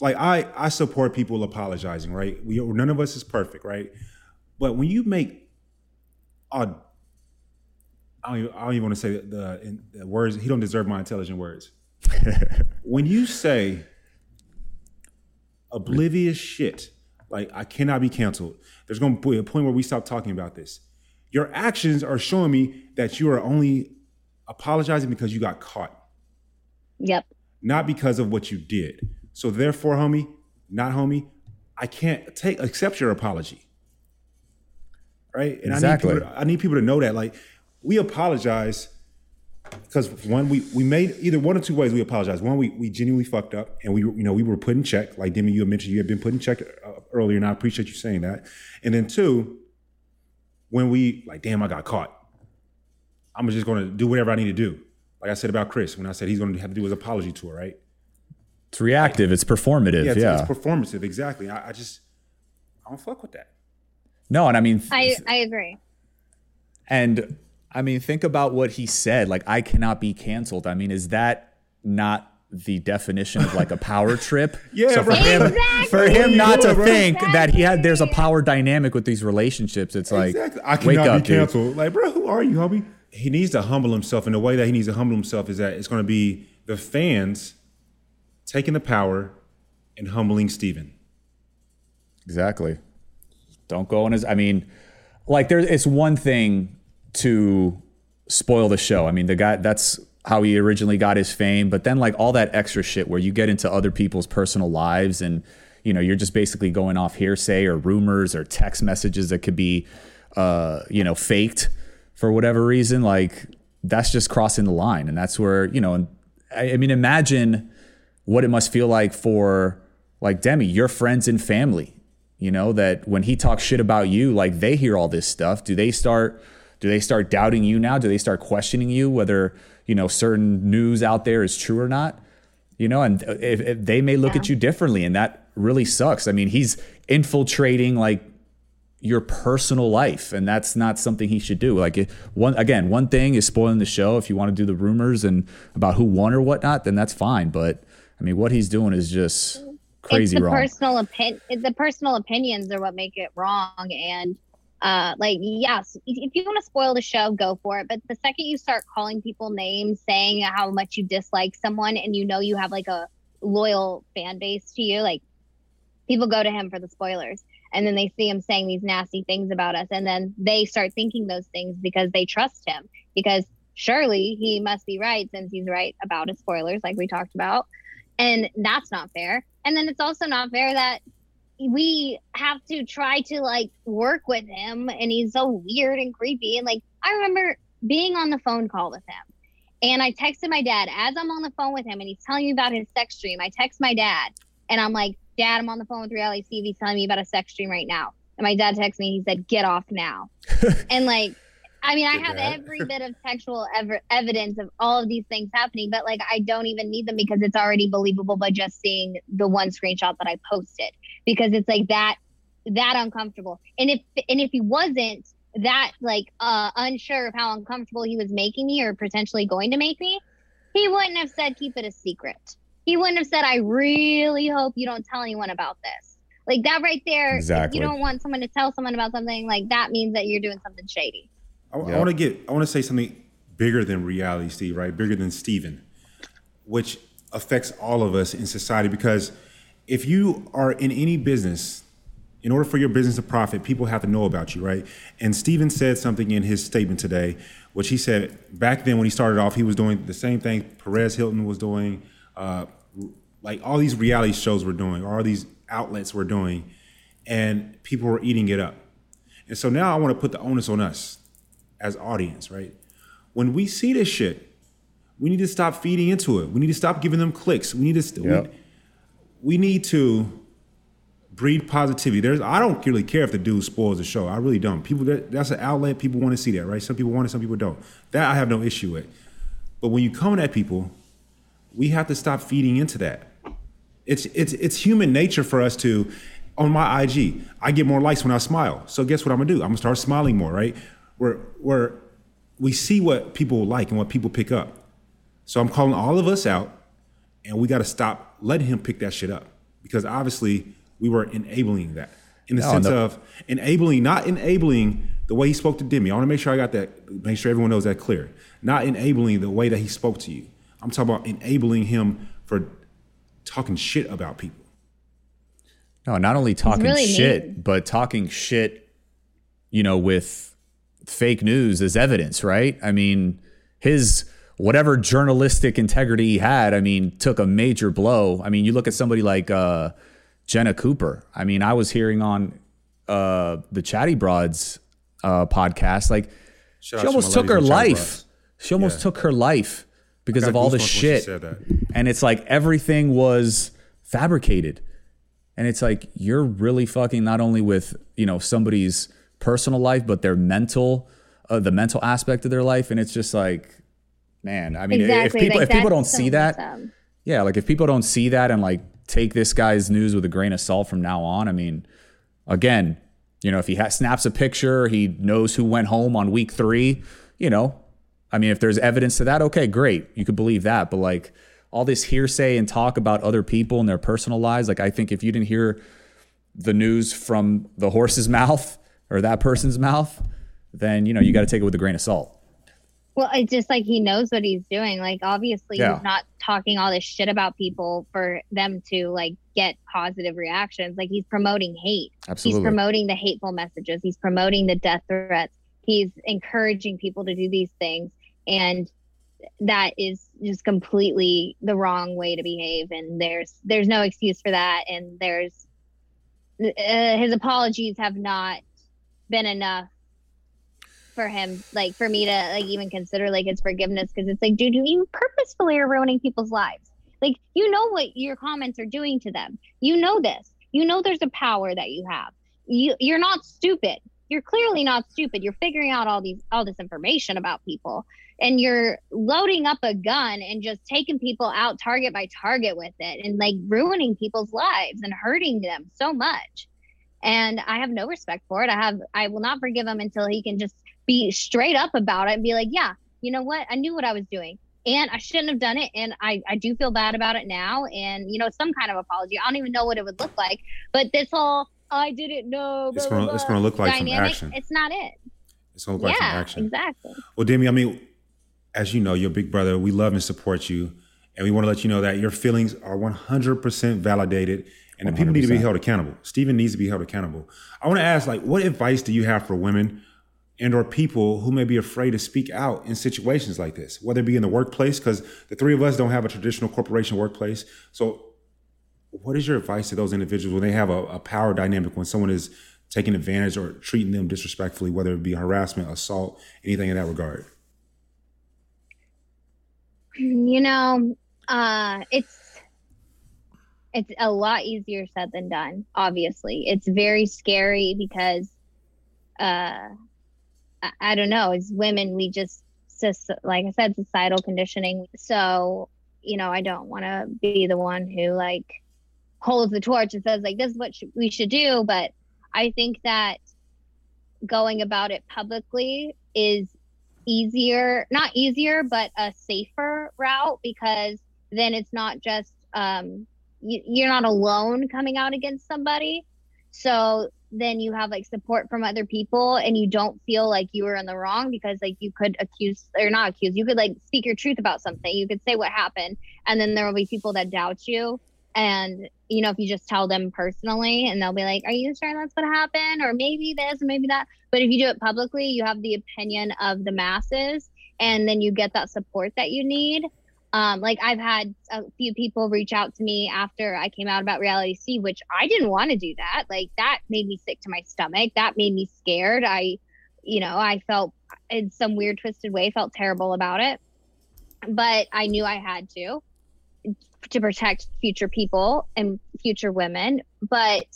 like I I support people apologizing, right? We none of us is perfect, right? But when you make a I don't, even, I don't even want to say the, the, the words. He don't deserve my intelligent words. when you say oblivious shit Like I cannot be canceled. There's going to be a point where we stop talking about this. Your actions are showing me that you are only apologizing because you got caught, Yep. not because of what you did. So therefore, homie, not homie, I can't take accept your apology. Right? And Exactly. I need people to, I need people to know that like we apologize because one we we made either one or two ways we apologize. One we we genuinely fucked up and we you know we were put in check. Like Demi, you had mentioned you had been put in check uh, earlier, and I appreciate you saying that. And then two, when we like, damn, I got caught. I'm just going to do whatever I need to do. Like I said about Chris, when I said he's going to have to do his apology tour, right? It's reactive. It's performative. Yeah, Yeah. it's, it's performative. Exactly. I, I just I don't fuck with that. no, and I mean, I I agree. And I mean, think about what he said. Like, I cannot be canceled. I mean, is that not the definition of like a power trip? Yeah, so for right. him, Exactly. for him not to Right. think that he had there's a power dynamic with these relationships, it's like, exactly. I wake cannot up, be dude. canceled. Like, bro, who are you, homie? He needs to humble himself, and the way that he needs to humble himself is that it's going to be the fans taking the power and humbling Stephen. Exactly. Don't go on his. I mean, like there. It's one thing to spoil the show. I mean, the guy. That's how he originally got his fame. But then, like all that extra shit where you get into other people's personal lives and you know you're just basically going off hearsay or rumors or text messages that could be, uh, you know, faked for whatever reason. Like that's just crossing the line, and that's where you know. And I, I mean, imagine what it must feel like for like Demi, your friends and family. You know that when he talks shit about you, like they hear all this stuff. Do they start? Do they start doubting you now? Do they start questioning you whether you know certain news out there is true or not? You know, and uh, if, if they may look at you differently, and that really sucks. I mean, he's infiltrating like your personal life and that's not something he should do like it, one again one thing is spoiling the show if you want to do the rumors and about who won or whatnot then that's fine but i mean what he's doing is just crazy it's the wrong personal opinion. The personal opinions are what make it wrong. And uh, like, yes, if you want to spoil the show, go for it. But the second you start calling people names, saying how much you dislike someone, and you know you have like a loyal fan base to you, like people go to him for the spoilers. And then they see him saying these nasty things about us. And then they start thinking those things because they trust him. Because surely he must be right since he's right about his spoilers, like we talked about. And that's not fair. And then it's also not fair that we have to try to like work with him and he's so weird and creepy. And like, I remember being on the phone call with him and I texted my dad as I'm on the phone with him and he's telling me about his sex dream. I text my dad and I'm like, Dad, I'm on the phone with reality Steve. He's telling me about a sex dream right now. And my dad texts me, he said, Get off now. and like, I mean, I have every bit of textual ever evidence of all of these things happening, but like, I don't even need them because it's already believable by just seeing the one screenshot that I posted because it's like that, that uncomfortable. And if, and if he wasn't that like, uh, unsure of how uncomfortable he was making me or potentially going to make me, he wouldn't have said, keep it a secret. He wouldn't have said, I really hope you don't tell anyone about this. Like that right there, if Exactly. you don't want someone to tell someone about something, like that means that you're doing something shady. I, Yeah. want to get. I want to say something bigger than reality, Steve. Right, bigger than Steven, which affects all of us in society. Because if you are in any business, in order for your business to profit, people have to know about you, right? And Steven said something in his statement today, which he said back then when he started off, he was doing the same thing Perez Hilton was doing, uh, like all these reality shows were doing, all these outlets were doing, and people were eating it up. And so now I want to put the onus on us as audience, right? When we see this shit, we need to stop feeding into it. We need to stop giving them clicks. We need to st- Yep. we, we need to breed positivity. There's I don't really care if the dude spoils the show. I really don't. People that, that's an outlet. People want to see that, right? Some people want it, some people don't. That I have no issue with. But when you come at people, we have to stop feeding into that. It's it's it's human nature for us to on my IG, I get more likes when I smile. So guess what I'm gonna do? I'm gonna start smiling more, right? Where where we see what people like and what people pick up. So I'm calling all of us out, and we got to stop letting him pick that shit up because obviously we were enabling that in the No, sense no. of enabling, not enabling the way he spoke to Demi. I want to make sure I got that, make sure everyone knows that clear. Not enabling the way that he spoke to you. I'm talking about enabling him for talking shit about people. No, not only talking really shit, mean. but talking shit, you know, with fake news as evidence, right? I mean, his whatever journalistic integrity he had, I mean, took a major blow. I mean, you look at somebody like uh, Jenna Cooper. I mean, I was hearing on uh, the Chatty Broads uh, podcast, like Shout she almost took her in the chat life. She almost Yeah. took her life because of all this shit. And it's like everything was fabricated. And it's like you're really fucking not only with, you know, somebody's personal life, but their mental, uh, the mental aspect of their life. And it's just like, man, I mean, exactly. if people, like, if people don't so see that, up. yeah, like if people don't see that and like take this guy's news with a grain of salt from now on, I mean, again, you know, if he ha- snaps a picture, he knows who went home on week three, you know, I mean, if there's evidence to that, okay, great. You could believe that. But like all this hearsay and talk about other people and their personal lives, like I think if you didn't hear the news from the horse's mouth or that person's mouth, then, you know, you got to take it with a grain of salt. Well, it's just like he knows what he's doing. Like obviously Yeah. he's not talking all this shit about people for them to like get positive reactions. Like he's promoting hate. Absolutely. He's promoting the hateful messages. He's promoting the death threats. He's encouraging people to do these things. And that is just completely the wrong way to behave. And there's there's no excuse for that. And there's uh, his apologies have not been enough for him like for me to like even consider like his forgiveness because it's like dude you purposefully are ruining people's lives. Like you know what your comments are doing to them. You know this. You know there's a power that you have. You you're not stupid. You're clearly not stupid. You're figuring out all these all this information about people and you're loading up a gun and just taking people out target by target with it and like ruining people's lives and hurting them so much and i have no respect for it. I have i will not forgive him until he can just be straight up about it and be like yeah you know what? I knew what i was doing. And i shouldn't have done it. And i i do feel bad about it now. And you know some kind of apology. I don't even know what it would look like. But this whole i didn't know It's blah, it's gonna look like some action. it's not it. It's gonna look like some yeah action. exactly. Well, Demi, I mean, as you know, your big brother, we love and support you. And we want to let you know that your feelings are 100% validated and the people need to be held accountable. Stephen needs to be held accountable. I want to ask, like, what advice do you have for women and or people who may be afraid to speak out in situations like this, whether it be in the workplace, because the three of us don't have a traditional corporation workplace. So what is your advice to those individuals when they have a, a power dynamic, when someone is taking advantage or treating them disrespectfully, whether it be harassment, assault, anything in that regard? you know uh it's it's a lot easier said than done obviously. It's very scary because uh i, I don't know as women we just like i said societal conditioning. So you know i don't want to be the one who like holds the torch and says like this is what sh- we should do. But i think that going about it publicly is easier not easier but a safer route because then it's not just um you, you're not alone coming out against somebody. So then you have like support from other people and you don't feel like you were in the wrong because like you could accuse or not accuse you could like speak your truth about something. You could say what happened and then there will be people that doubt you. And you know if you just tell them personally and they'll be like are you sure that's what happened? or maybe this maybe that. But if you do it publicly you have the opinion of the masses and then you get that support that you need um, like I've had a few people reach out to me after I came out about reality C, which I didn't want to do that. Like that made me sick to my stomach. That made me scared. I, you know, I felt in some weird twisted way felt terrible about it, but I knew I had to to protect future people and future women. But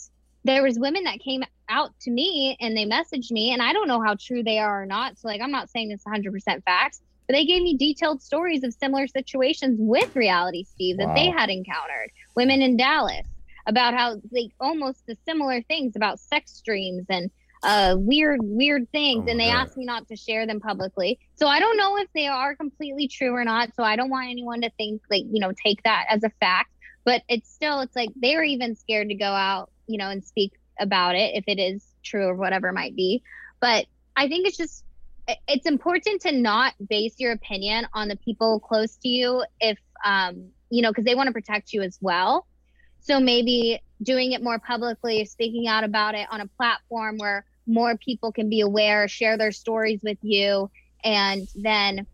there was women that came out to me and they messaged me, and I don't know how true they are or not. So like I'm not saying this 100% facts, but they gave me detailed stories of similar situations with reality Steve that they had encountered. Women in Dallas about how like almost the similar things about sex dreams and uh weird weird things Oh and they God. asked me not to share them publicly so i don't know if they are completely true or not so i don't want anyone to think like you know take that as a fact but it's still it's like they're even scared to go out you know and speak about it if it is true or whatever it might be but i think it's just it's important to not base your opinion on the people close to you if um you know because they want to protect you as well So maybe doing it more publicly, speaking out about it on a platform where more people can be aware, share their stories with you, and then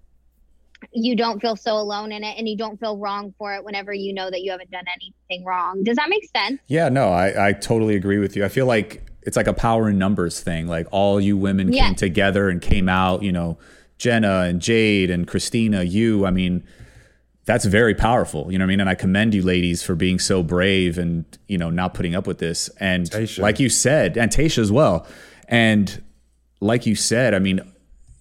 you don't feel so alone in it and you don't feel wrong for it whenever you know that you haven't done anything wrong. Does that make sense? Yeah, no, I, I totally agree with you. I feel like it's like a power in numbers thing. Like all you women Yeah. came together and came out, you know, Jenna and Jade and Christina, you, I mean, that's very powerful. You know what I mean? And I commend you ladies for being so brave and, you know, not putting up with this. And Tasha. like you said, and Tasha as well. And like you said, I mean,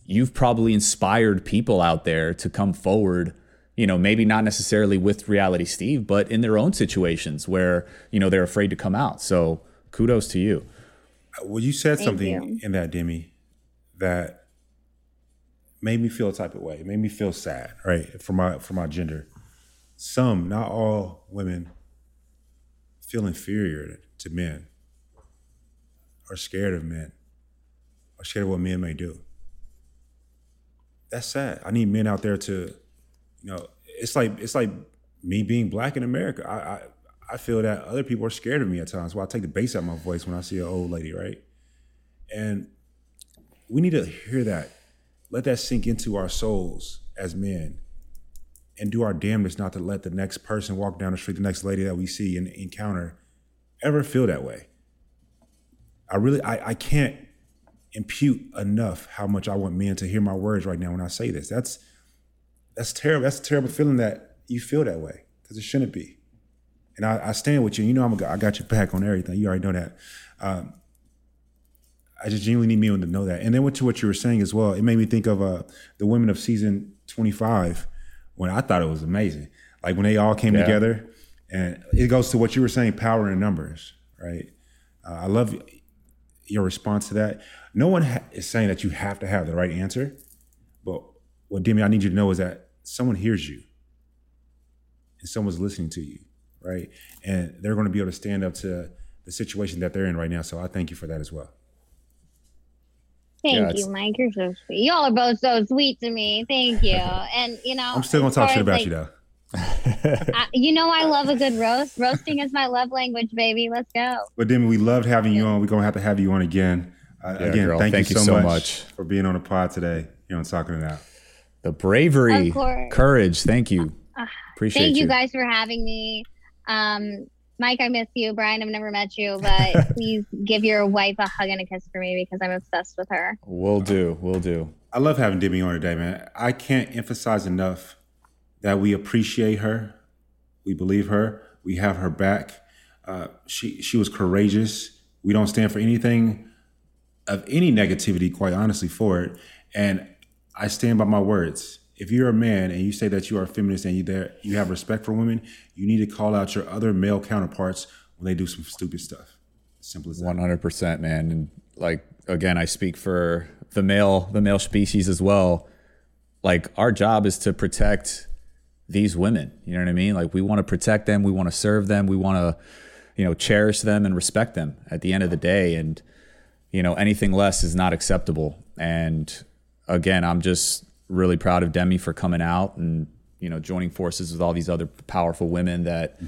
you've probably inspired people out there to come forward, you know, maybe not necessarily with Reality Steve, but in their own situations where, you know, they're afraid to come out. So kudos to you. Well, you said Thank something you. in that, Demi, that made me feel a type of way. It made me feel sad, right? For my for my gender. Some, not all women, feel inferior to men, are scared of men, are scared of what men may do. That's sad. I need men out there to, you know, it's like it's like me being black in America. I I, I feel that other people are scared of me at times. Well, I take the bass out of my voice when I see an old lady, right? And we need to hear that. Let that sink into our souls as men and do our damnedest not to let the next person walk down the street, the next lady that we see and encounter, ever feel that way. I really, I, I can't impute enough how much I want men to hear my words right now when I say this. That's that's terrible. That's a terrible feeling that you feel that way because it shouldn't be. And I, I stand with you. You know, I'm a, I got your back on everything. You already know that. Um, I just genuinely need me to know that. And then what you, what you were saying as well, it made me think of uh, the women of season 25 when I thought it was amazing. Like when they all came Yeah. together, and it goes to what you were saying, power in numbers, right? Uh, I love your response to that. No one ha- is saying that you have to have the right answer, but what Demi, I need you to know is that someone hears you, and someone's listening to you, right? And they're going to be able to stand up to the situation that they're in right now. So I thank you for that as well. Thank Yeah, you, Mike. You're so sweet. Y'all are both so sweet to me. Thank you. And you know, I'm still gonna talk far shit about like, you though. I, you know, I love a good roast. Roasting is my love language, baby. Let's go. But Demi, we loved having you on. We're going to have to have you on again. Uh, Yeah, again, girl, thank, thank you you so, so much, much. for being on the pod today here on Talking It Out. The bravery, courage. Thank you. Appreciate Thank you you. guys for having me. Um, Mike, I miss you. Brian, I've never met you, but please give your wife a hug and a kiss for me because I'm obsessed with her. We'll do. We'll do. I love having Demi on today, man. I can't emphasize enough that we appreciate her, we believe her, we have her back. Uh, she she was courageous. We don't stand for anything of any negativity, quite honestly, for it. And I stand by my words. If you're a man and you say that you are a feminist and you there you have respect for women, you need to call out your other male counterparts when they do some stupid stuff. Simple as that. One hundred percent, man. And like again, I speak for the male the male species as well. Like our job is to protect these women. You know what I mean? Like we want to protect them, we want to serve them, we want to, you know, cherish them and respect them at the end of the day. And, you know, anything less is not acceptable. And again, I'm just really proud of Demi for coming out and, you know, joining forces with all these other powerful women that,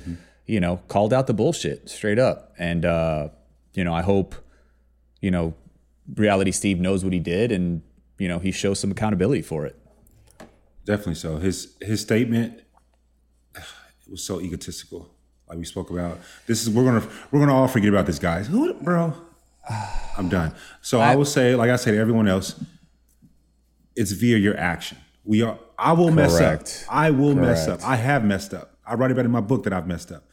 you know, called out the bullshit straight up. And uh, you know, I hope, you know, reality Steve knows what he did and, you know, he shows some accountability for it. Definitely so. His his statement it was so egotistical. Like we spoke about. This is we're gonna we're gonna all forget about this guy. Who bro? I'm done. So I, will say, like I say to everyone else, it's via your action. We are I will mess up. I will mess up. I have messed up. I write about it in my book that I've messed up.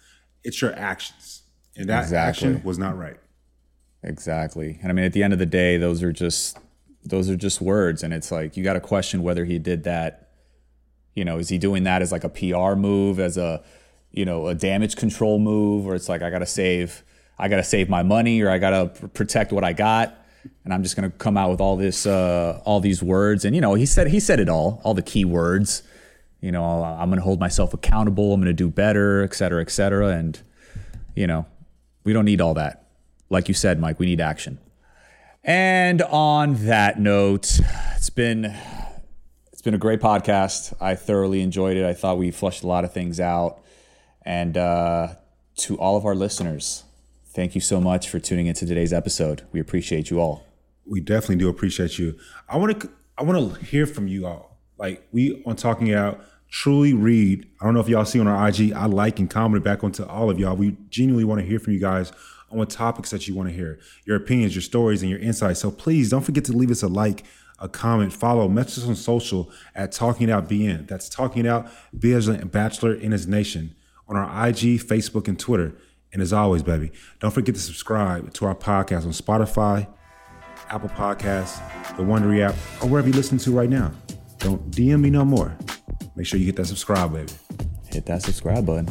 It's your actions. And that Exactly. action was not right. Exactly. And I mean, at the end of the day, those are just those are just words, and it's like you got to question whether he did that. You know, is he doing that as like a PR move, as a you know a damage control move, or it's like I got to save, I got to save my money, or I got to protect what I got, and I'm just gonna come out with all this, uh, all these words, and you know, he said he said it all, all the key words. You know, I'm gonna hold myself accountable. I'm gonna do better, et cetera, et cetera, and you know, we don't need all that. Like you said, Mike, we need action. And on that note, it's been it's been a great podcast. I thoroughly enjoyed it. I thought we flushed a lot of things out. And uh, to all of our listeners, thank you so much for tuning into today's episode. We appreciate you all. We definitely do appreciate you. I want to I want to hear from you all. Like we on talking out truly read. I don't know if y'all see on our IG. I like and comment back onto all of y'all. We genuinely want to hear from you guys on what topics that you want to hear, your opinions, your stories, and your insights. So please don't forget to leave us a like, a comment, follow, message us on social at Talking Out BN. That's Talking Out Be a Bachelor in His Nation on our IG, Facebook, and Twitter. And as always, baby, don't forget to subscribe to our podcast on Spotify, Apple Podcasts, the Wondery app, or wherever you listen to right now. Don't DM me no more. Make sure you hit that subscribe, baby. Hit that subscribe button.